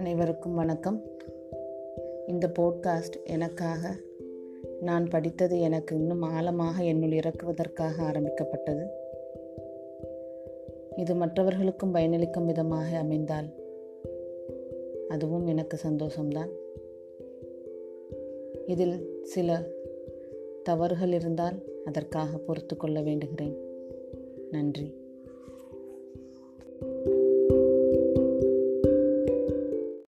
அனைவருக்கும் வணக்கம். இந்த போட்காஸ்ட் எனக்காக நான் படித்தது எனக்கு இன்னும் ஆழமாக என்னுள் இறக்குவதற்காக ஆரம்பிக்கப்பட்டது. இது மற்றவர்களுக்கும் பயனளிக்கும் விதமாக அமைந்தால் அதுவும் எனக்கு சந்தோஷம்தான். இதில் சில தவறுகள் இருந்தால் அதற்காக பொறுத்து கொள்ள வேண்டுகிறேன். நன்றி.